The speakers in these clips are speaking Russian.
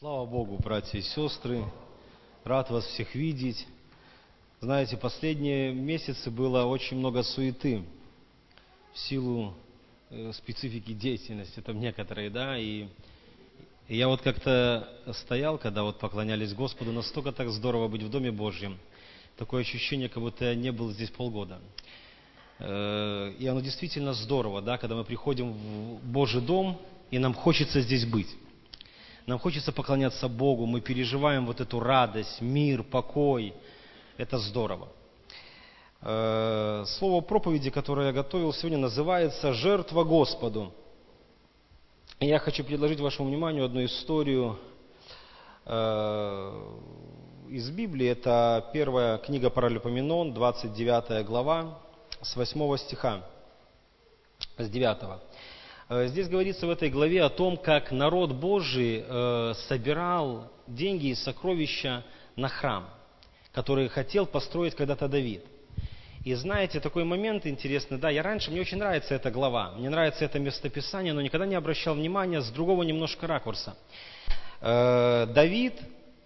Слава Богу, братья и сестры, рад вас всех видеть. Знаете, последние месяцы было очень много суеты в силу э, специфики деятельности, там некоторые, да, и, я вот как-то стоял, когда вот поклонялись Господу, настолько так здорово быть в Доме Божьем, такое ощущение, как будто я не был здесь полгода. Э, и оно действительно здорово, да, когда мы приходим в Божий дом, и нам хочется здесь быть. Нам хочется поклоняться Богу, мы переживаем вот эту радость, мир, покой. Это здорово. Э, слово проповеди, которое я готовил сегодня, называется «Жертва Господу». Я хочу предложить вашему вниманию одну историю э, из Библии. Это первая книга Паралипоменон, 29 глава, с 8 стиха, с 9. Э, здесь говорится в этой главе о том, как народ Божий э, собирал деньги и сокровища на храм, который хотел построить когда-то Давид. И знаете, такой момент интересный, да, я раньше, мне очень нравится эта глава, мне нравится это местописание, но никогда не обращал внимания с другого немножко ракурса. Э, Давид,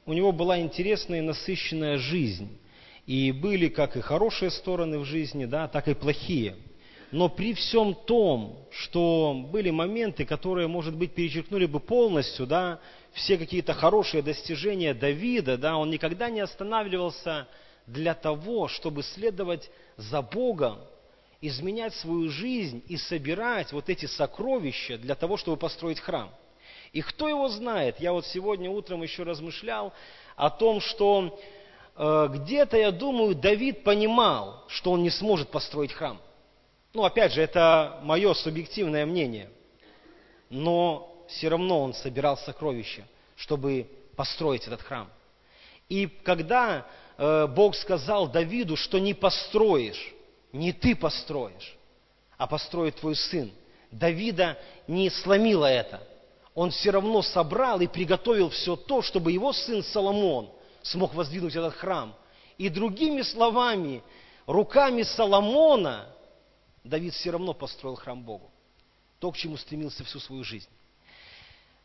у него была интересная и насыщенная жизнь. И были как и хорошие стороны в жизни, да, так и плохие – но при всем том, что были моменты, которые, может быть, перечеркнули бы полностью, да, все какие-то хорошие достижения Давида, да, он никогда не останавливался для того, чтобы следовать за Богом, изменять свою жизнь и собирать вот эти сокровища для того, чтобы построить храм. И кто его знает, я вот сегодня утром еще размышлял о том, что э, где-то, я думаю, Давид понимал, что он не сможет построить храм – ну, опять же, это мое субъективное мнение. Но все равно он собирал сокровища, чтобы построить этот храм. И когда э, Бог сказал Давиду, что не построишь, не ты построишь, а построит твой сын, Давида не сломило это. Он все равно собрал и приготовил все то, чтобы его сын Соломон смог воздвигнуть этот храм. И другими словами, руками Соломона Давид все равно построил храм Богу. То, к чему стремился всю свою жизнь.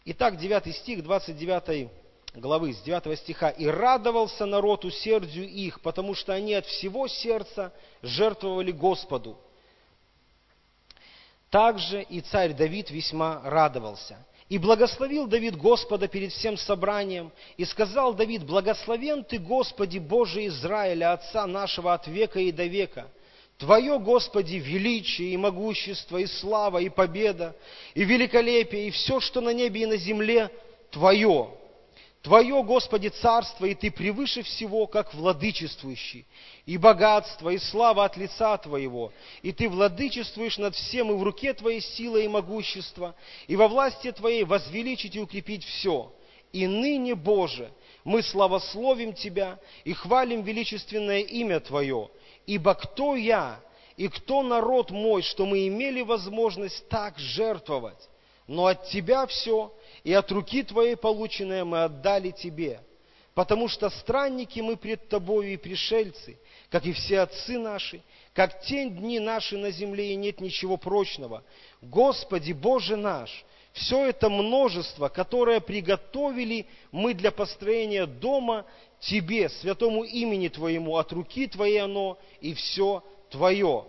Итак, 9 стих 29 главы, с 9 стиха. «И радовался народ усердию их, потому что они от всего сердца жертвовали Господу. Также и царь Давид весьма радовался. И благословил Давид Господа перед всем собранием, и сказал Давид, благословен Ты, Господи Боже Израиля, Отца нашего от века и до века, Твое, Господи, величие и могущество, и слава, и победа, и великолепие, и все, что на небе и на земле, Твое. Твое, Господи, царство, и Ты превыше всего, как владычествующий, и богатство, и слава от лица Твоего, и Ты владычествуешь над всем, и в руке Твоей сила и могущество, и во власти Твоей возвеличить и укрепить все. И ныне, Боже, мы славословим Тебя и хвалим величественное имя Твое, Ибо кто я и кто народ мой, что мы имели возможность так жертвовать? Но от Тебя все, и от руки Твоей полученное мы отдали Тебе. Потому что странники мы пред Тобою и пришельцы, как и все отцы наши, как тень дни наши на земле, и нет ничего прочного. Господи, Боже наш, все это множество, которое приготовили мы для построения дома Тебе, святому имени Твоему, от руки Твоей оно, и все Твое.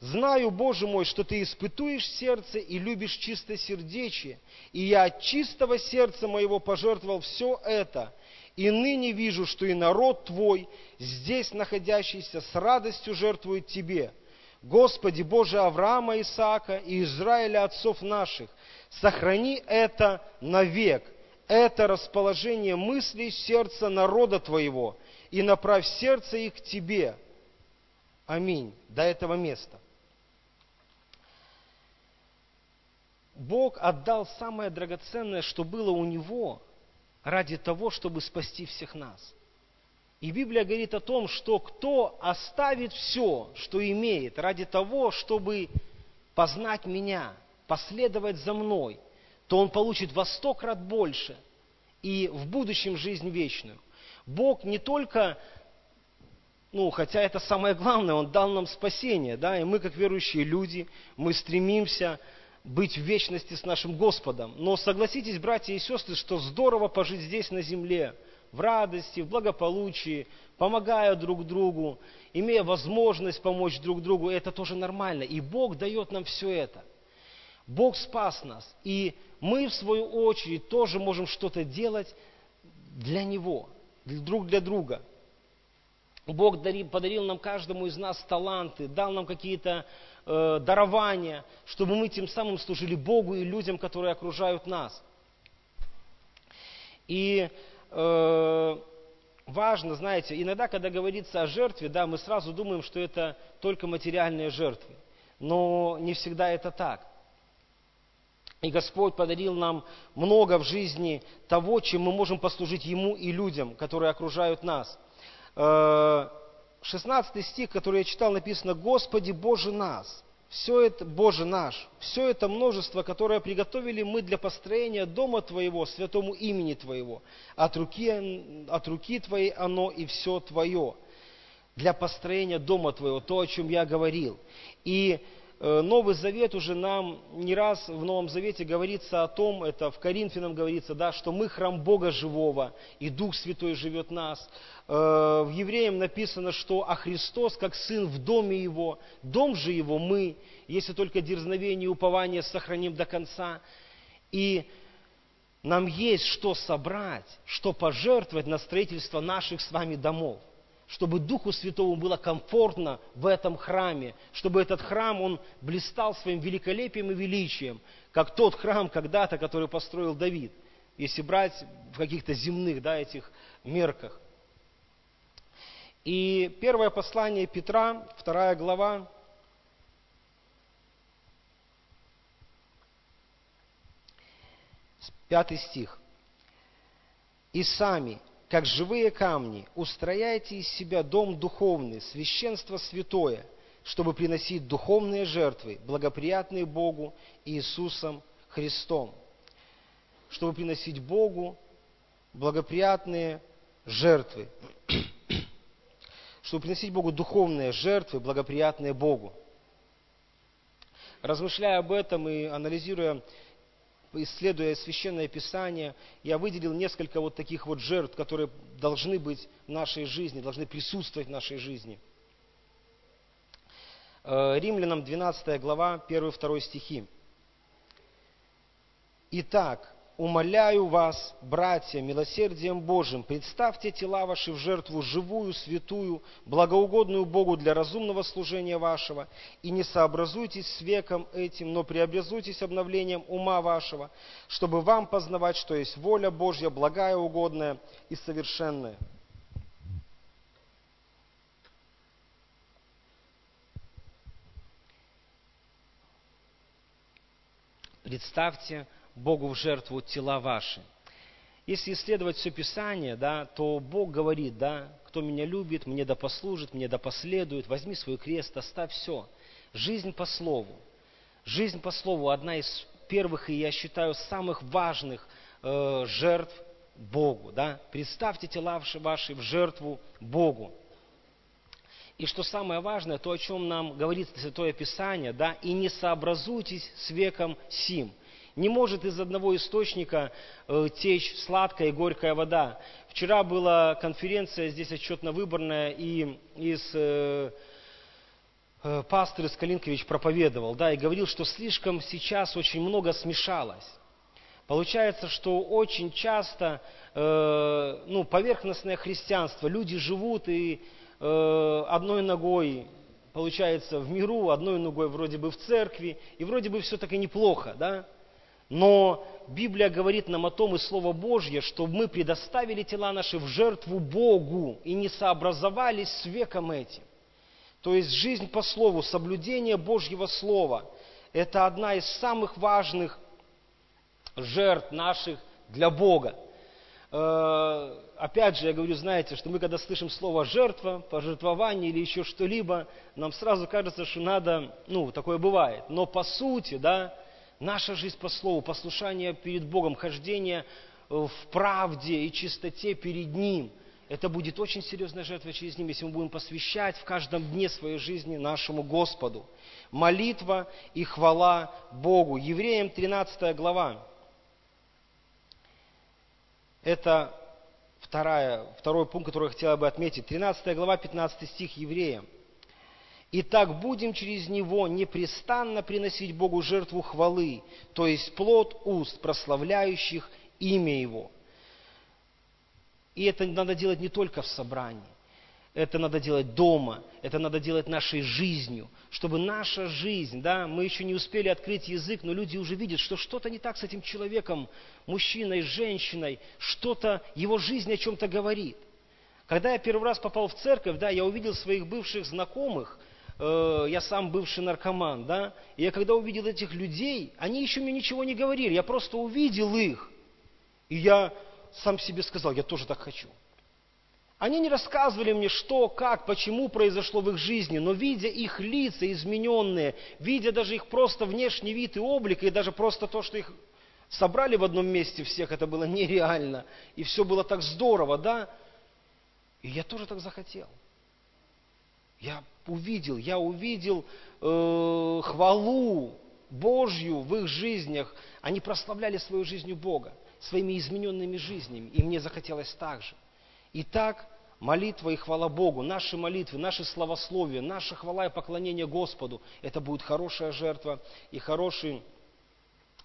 Знаю, Боже мой, что Ты испытуешь сердце и любишь чистосердечие, и я от чистого сердца моего пожертвовал все это, и ныне вижу, что и народ Твой, здесь находящийся, с радостью жертвует Тебе. Господи Боже Авраама, Исаака и Израиля отцов наших, сохрани это навек, это расположение мыслей сердца народа Твоего, и направь сердце их к Тебе. Аминь. До этого места. Бог отдал самое драгоценное, что было у Него, ради того, чтобы спасти всех нас. И Библия говорит о том, что кто оставит все, что имеет, ради того, чтобы познать Меня, последовать за мной, то он получит во сто крат больше и в будущем жизнь вечную. Бог не только, ну, хотя это самое главное, Он дал нам спасение, да, и мы, как верующие люди, мы стремимся быть в вечности с нашим Господом. Но согласитесь, братья и сестры, что здорово пожить здесь на земле, в радости, в благополучии, помогая друг другу, имея возможность помочь друг другу, это тоже нормально. И Бог дает нам все это. Бог спас нас. И мы, в свою очередь, тоже можем что-то делать для Него, друг для друга. Бог подарил нам каждому из нас таланты, дал нам какие-то э, дарования, чтобы мы тем самым служили Богу и людям, которые окружают нас. И э, важно, знаете, иногда, когда говорится о жертве, да, мы сразу думаем, что это только материальные жертвы. Но не всегда это так. И Господь подарил нам много в жизни того, чем мы можем послужить Ему и людям, которые окружают нас. 16 э, стих, который я читал, написано «Господи Боже нас». Все это, Боже наш, все это множество, которое приготовили мы для построения дома Твоего, святому имени Твоего. От руки, от руки Твоей оно и все Твое. Для построения дома Твоего, то, о чем я говорил. И Новый Завет уже нам не раз в Новом Завете говорится о том, это в Коринфянам говорится, да, что мы храм Бога живого, и Дух Святой живет в нас. Э, в Евреям написано, что а Христос, как Сын в доме Его, дом же Его мы, если только дерзновение и упование сохраним до конца. И нам есть что собрать, что пожертвовать на строительство наших с вами домов чтобы Духу Святому было комфортно в этом храме, чтобы этот храм, он блистал своим великолепием и величием, как тот храм когда-то, который построил Давид, если брать в каких-то земных да, этих мерках. И первое послание Петра, вторая глава, пятый стих. «И сами, как живые камни, устрояйте из себя дом духовный, священство святое, чтобы приносить духовные жертвы, благоприятные Богу Иисусом Христом. Чтобы приносить Богу благоприятные жертвы. чтобы приносить Богу духовные жертвы, благоприятные Богу. Размышляя об этом и анализируя исследуя Священное Писание, я выделил несколько вот таких вот жертв, которые должны быть в нашей жизни, должны присутствовать в нашей жизни. Э, Римлянам 12 глава, 1-2 стихи. Итак, умоляю вас, братья, милосердием Божьим, представьте тела ваши в жертву живую, святую, благоугодную Богу для разумного служения вашего, и не сообразуйтесь с веком этим, но преобразуйтесь обновлением ума вашего, чтобы вам познавать, что есть воля Божья, благая, угодная и совершенная. Представьте Богу в жертву тела ваши. Если исследовать все Писание, да, то Бог говорит, да, кто меня любит, мне да послужит, мне да последует, возьми свой крест, оставь все. Жизнь по слову. Жизнь по слову одна из первых и, я считаю, самых важных э, жертв Богу. Да? Представьте тела ваши в жертву Богу. И что самое важное, то, о чем нам говорит Святое Писание, да, и не сообразуйтесь с веком сим – не может из одного источника э, течь сладкая и горькая вода. Вчера была конференция здесь отчетно-выборная, и из э, э, пастор Искалинкович проповедовал, да, и говорил, что слишком сейчас очень много смешалось. Получается, что очень часто э, ну, поверхностное христианство, люди живут и э, одной ногой, получается, в миру, одной ногой вроде бы в церкви, и вроде бы все так и неплохо, да? Но Библия говорит нам о том, и Слово Божье, что мы предоставили тела наши в жертву Богу и не сообразовались с веком этим. То есть жизнь по Слову, соблюдение Божьего Слова – это одна из самых важных жертв наших для Бога. Э, опять же, я говорю, знаете, что мы когда слышим слово жертва, пожертвование или еще что-либо, нам сразу кажется, что надо, ну, такое бывает. Но по сути, да, Наша жизнь по Слову, послушание перед Богом, хождение в правде и чистоте перед Ним – это будет очень серьезная жертва через ним, если мы будем посвящать в каждом дне своей жизни нашему Господу. Молитва и хвала Богу. Евреям 13 глава. Это вторая, второй пункт, который я хотел бы отметить. 13 глава, 15 стих Евреям. «Итак, будем через него непрестанно приносить Богу жертву хвалы, то есть плод уст, прославляющих имя Его». И это надо делать не только в собрании. Это надо делать дома, это надо делать нашей жизнью, чтобы наша жизнь, да, мы еще не успели открыть язык, но люди уже видят, что что-то не так с этим человеком, мужчиной, женщиной, что-то, его жизнь о чем-то говорит. Когда я первый раз попал в церковь, да, я увидел своих бывших знакомых, э, я сам бывший наркоман, да, и я когда увидел этих людей, они еще мне ничего не говорили, я просто увидел их, и я сам себе сказал, я тоже так хочу. Они не рассказывали мне, что, как, почему произошло в их жизни, но видя их лица измененные, видя даже их просто внешний вид и облик, и даже просто то, что их собрали в одном месте всех, это было нереально, и все было так здорово, да? И я тоже так захотел. Я увидел, я увидел э, хвалу Божью в их жизнях. Они прославляли свою жизнью Бога своими измененными жизнями, и мне захотелось так же. Итак, молитва и хвала Богу, наши молитвы, наши славословия, наша хвала и поклонение Господу, это будет хорошая жертва и хороший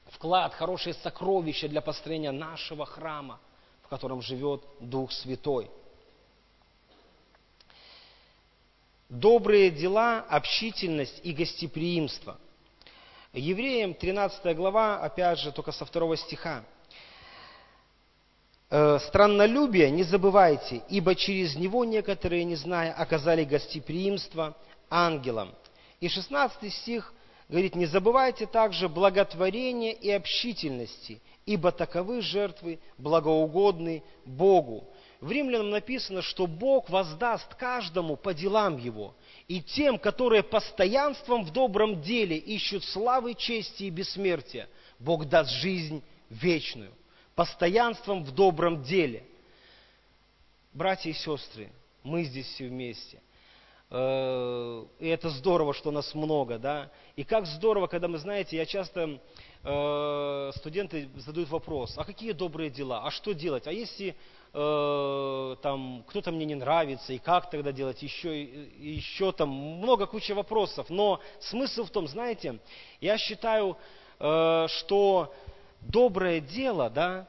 вклад, хорошее сокровище для построения нашего храма, в котором живет Дух Святой. Добрые дела, общительность и гостеприимство. Евреям 13 глава, опять же, только со второго стиха э, страннолюбие не забывайте, ибо через него некоторые, не зная, оказали гостеприимство ангелам. И 16 стих говорит, не забывайте также благотворения и общительности, ибо таковы жертвы благоугодны Богу. В Римлянам написано, что Бог воздаст каждому по делам его, и тем, которые постоянством в добром деле ищут славы, чести и бессмертия, Бог даст жизнь вечную постоянством в добром деле. Братья и сестры, мы здесь все вместе. Э, и это здорово, что нас много, да. И как здорово, когда мы, знаете, я часто, э, студенты задают вопрос, а какие добрые дела, а что делать, а если э, там кто-то мне не нравится, и как тогда делать, еще, еще там много куча вопросов. Но смысл в том, знаете, я считаю, что доброе дело, да,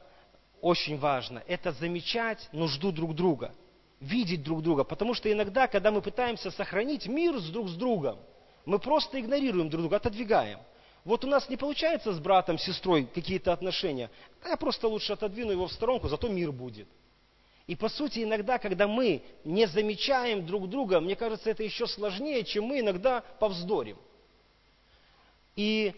очень важно, это замечать нужду друг друга, видеть друг друга. Потому что иногда, когда мы пытаемся сохранить мир с друг с другом, мы просто игнорируем друг друга, отодвигаем. Вот у нас не получается с братом, сестрой какие-то отношения, а я просто лучше отодвину его в сторонку, зато мир будет. И по сути, иногда, когда мы не замечаем друг друга, мне кажется, это еще сложнее, чем мы иногда повздорим. И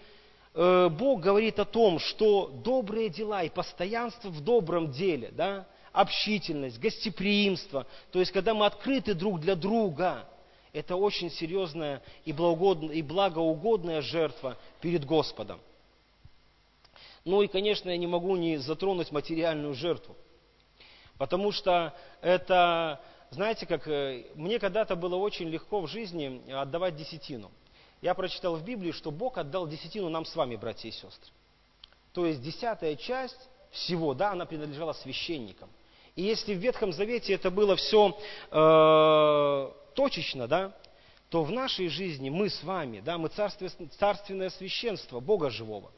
Э, Бог говорит о том, что добрые дела и постоянство в добром деле, да, общительность, гостеприимство, то есть когда мы открыты друг для друга, это очень серьезная и, благоугодная, и благоугодная жертва перед Господом. Ну и, конечно, я не могу не затронуть материальную жертву, потому что это, знаете, как э, мне когда-то было очень легко в жизни отдавать десятину – я прочитал в Библии, что Бог отдал десятину нам с вами, братья и сестры. То есть десятая часть всего, да, она принадлежала священникам. И если в Ветхом Завете это было все э, точечно, да, то в нашей жизни мы с вами, да, мы царственное, священство Бога живого.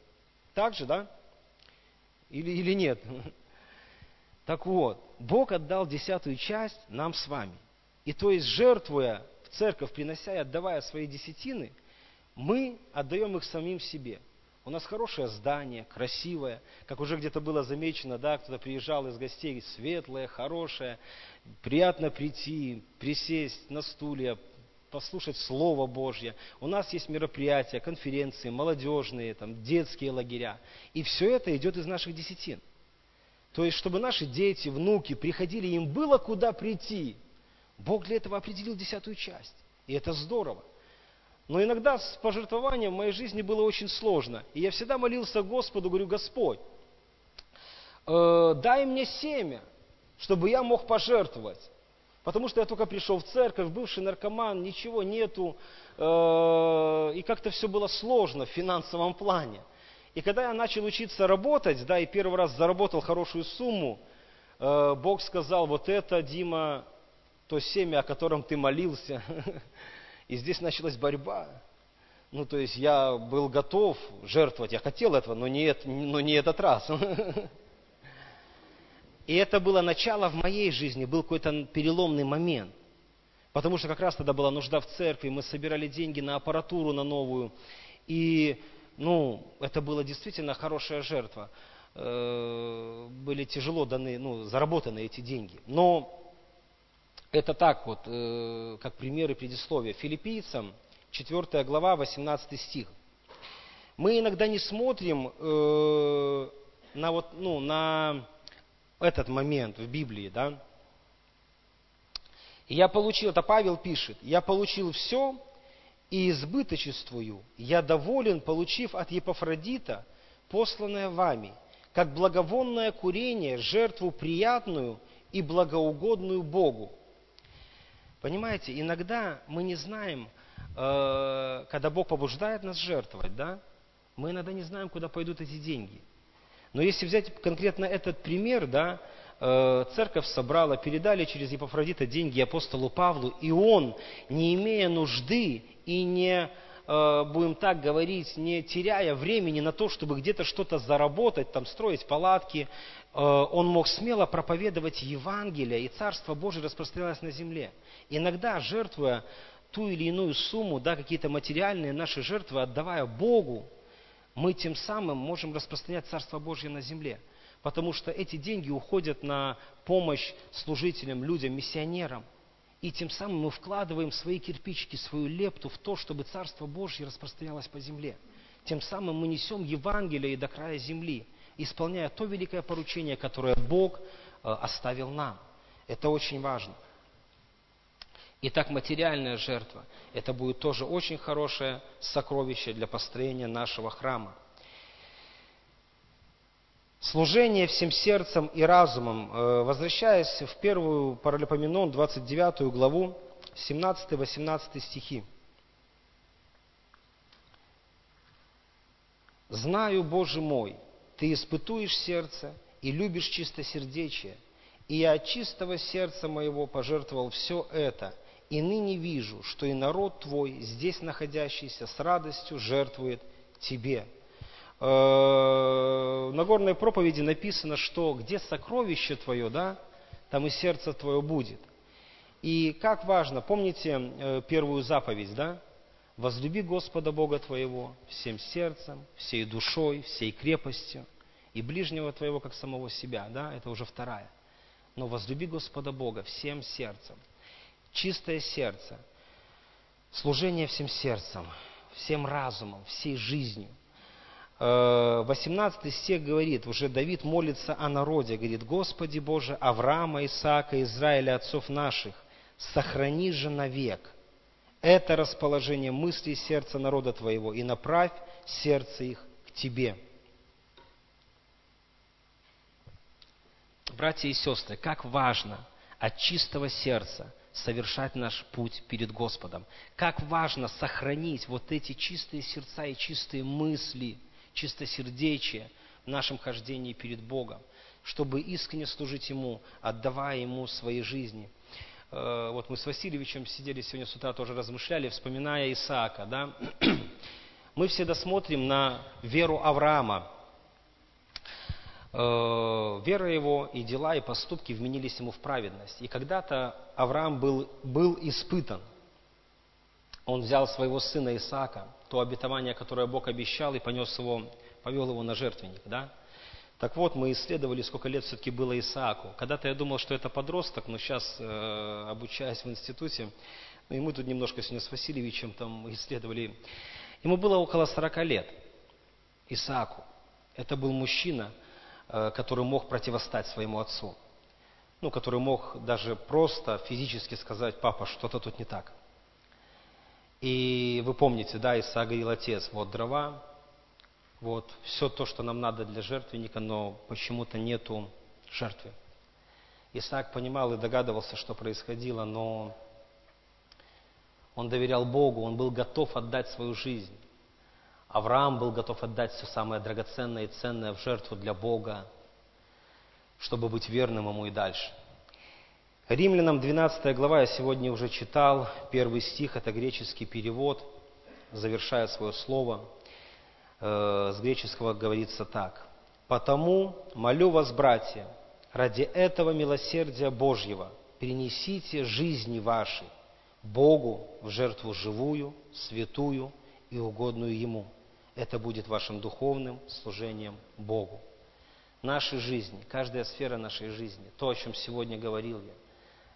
Так же, да? Или, или нет? Так вот, Бог отдал десятую часть нам с вами. И то есть, жертвуя в церковь, принося и отдавая свои десятины – мы отдаем их самим себе. У нас хорошее здание, красивое, как уже где-то было замечено, да, кто-то приезжал из гостей, светлое, хорошее, приятно прийти, присесть на стулья, послушать Слово Божье. У нас есть мероприятия, конференции, молодежные, там, детские лагеря. И все это идет из наших десятин. То есть, чтобы наши дети, внуки приходили, им было куда прийти. Бог для этого определил десятую часть. И это здорово. Но иногда с пожертвованием в моей жизни было очень сложно. И я всегда молился Господу, говорю, Господь, э, дай мне семя, чтобы я мог пожертвовать. Потому что я только пришел в церковь, бывший наркоман, ничего нету, э, и как-то все было сложно в финансовом плане. И когда я начал учиться работать, да, и первый раз заработал хорошую сумму, э, Бог сказал, вот это, Дима, то семя, о котором ты молился. И здесь началась борьба. Ну, то есть я был готов жертвовать, я хотел этого, но не, но не этот раз. И это было начало в моей жизни, был какой-то переломный момент. Потому что как раз тогда была нужда в церкви, мы собирали деньги на аппаратуру, на новую. И, ну, это была действительно хорошая жертва. Э, были тяжело даны, ну, заработаны эти деньги. Но это так вот, э, как примеры предисловия. Филиппийцам, 4 глава, 18 стих. Мы иногда не смотрим э, на, вот, ну, на этот момент в Библии, да. И я получил, это Павел пишет, я получил все и избыточествую, я доволен, получив от Епафродита, посланное вами, как благовонное курение, жертву приятную и благоугодную Богу. Понимаете, иногда мы не знаем, э, когда Бог побуждает нас жертвовать, да, мы иногда не знаем, куда пойдут эти деньги. Но если взять конкретно этот пример, да, э, церковь собрала, передали через Епафродита деньги апостолу Павлу, и он, не имея нужды и не э, будем так говорить, не теряя времени на то, чтобы где-то что-то заработать, там, строить палатки, Э, он мог смело проповедовать Евангелие, и Царство Божие распространялось на земле. Иногда, жертвуя ту или иную сумму, да, какие-то материальные наши жертвы, отдавая Богу, мы тем самым можем распространять Царство Божье на земле. Потому что эти деньги уходят на помощь служителям, людям, миссионерам. И тем самым мы вкладываем свои кирпичики, свою лепту в то, чтобы Царство Божье распространялось по земле. Тем самым мы несем Евангелие и до края земли исполняя то великое поручение, которое Бог э, оставил нам. Это очень важно. Итак, материальная жертва – это будет тоже очень хорошее сокровище для построения нашего храма. Служение всем сердцем и разумом. Э, возвращаясь в первую Паралипоменон, 29 главу, 17-18 стихи. «Знаю, Боже мой, ты испытуешь сердце и любишь чистосердечие. И я от чистого сердца моего пожертвовал все это, и ныне вижу, что и народ твой, здесь находящийся, с радостью жертвует тебе. Э, Нагорной проповеди написано, что где сокровище твое, да, там и сердце твое будет. И как важно, помните э, первую заповедь, да? Возлюби Господа Бога твоего всем сердцем, всей душой, всей крепостью, и ближнего твоего, как самого себя. Да? Это уже вторая. Но возлюби Господа Бога всем сердцем. Чистое сердце. Служение всем сердцем, всем разумом, всей жизнью. 18 э, стих говорит, уже Давид молится о народе, говорит, Господи Боже, Авраама, Исаака, Израиля, отцов наших, сохрани же навек – это расположение мыслей сердца народа твоего, и направь сердце их к тебе. Братья и сестры, как важно от чистого сердца совершать наш путь перед Господом. Как важно сохранить вот эти чистые сердца и чистые мысли, чистосердечие в нашем хождении перед Богом, чтобы искренне служить Ему, отдавая Ему свои жизни – Э, вот мы с Васильевичем сидели сегодня с утра, тоже размышляли, вспоминая Исаака, да, мы всегда смотрим на веру Авраама. Э, вера его и дела, и поступки вменились ему в праведность. И когда-то Авраам был, был испытан. Он взял своего сына Исаака, то обетование, которое Бог обещал, и понес его, повел его на жертвенник, да, так вот, мы исследовали, сколько лет все-таки было Исааку. Когда-то я думал, что это подросток, но сейчас, э, обучаясь в институте, ну и мы тут немножко сегодня с Васильевичем там исследовали, ему было около 40 лет, Исааку. Это был мужчина, э, который мог противостать своему отцу. Ну, который мог даже просто физически сказать, папа, что-то тут не так. И вы помните, да, Исаак говорил, отец, вот дрова, вот, все то, что нам надо для жертвенника, но почему-то нету жертвы. Исаак понимал и догадывался, что происходило, но он доверял Богу, он был готов отдать свою жизнь. Авраам был готов отдать все самое драгоценное и ценное в жертву для Бога, чтобы быть верным Ему и дальше. Римлянам 12 глава я сегодня уже читал, первый стих, это греческий перевод, завершая свое слово. Э, с греческого говорится так. «Потому молю вас, братья, ради этого милосердия Божьего, принесите жизни ваши Богу в жертву живую, святую и угодную Ему. Это будет вашим духовным служением Богу. Нашей жизни, каждая сфера нашей жизни, то, о чем сегодня говорил я,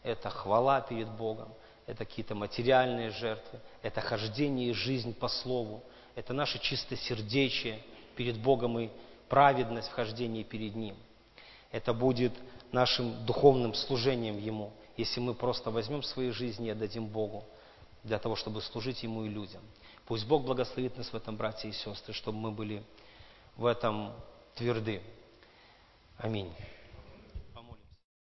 это хвала перед Богом, это какие-то материальные жертвы, это хождение и жизнь по Слову, это наше чистосердечие перед Богом и праведность в хождении перед Ним. Это будет нашим духовным служением Ему, если мы просто возьмем свои жизни и отдадим Богу для того, чтобы служить Ему и людям. Пусть Бог благословит нас в этом, братья и сестры, чтобы мы были в этом тверды. Аминь.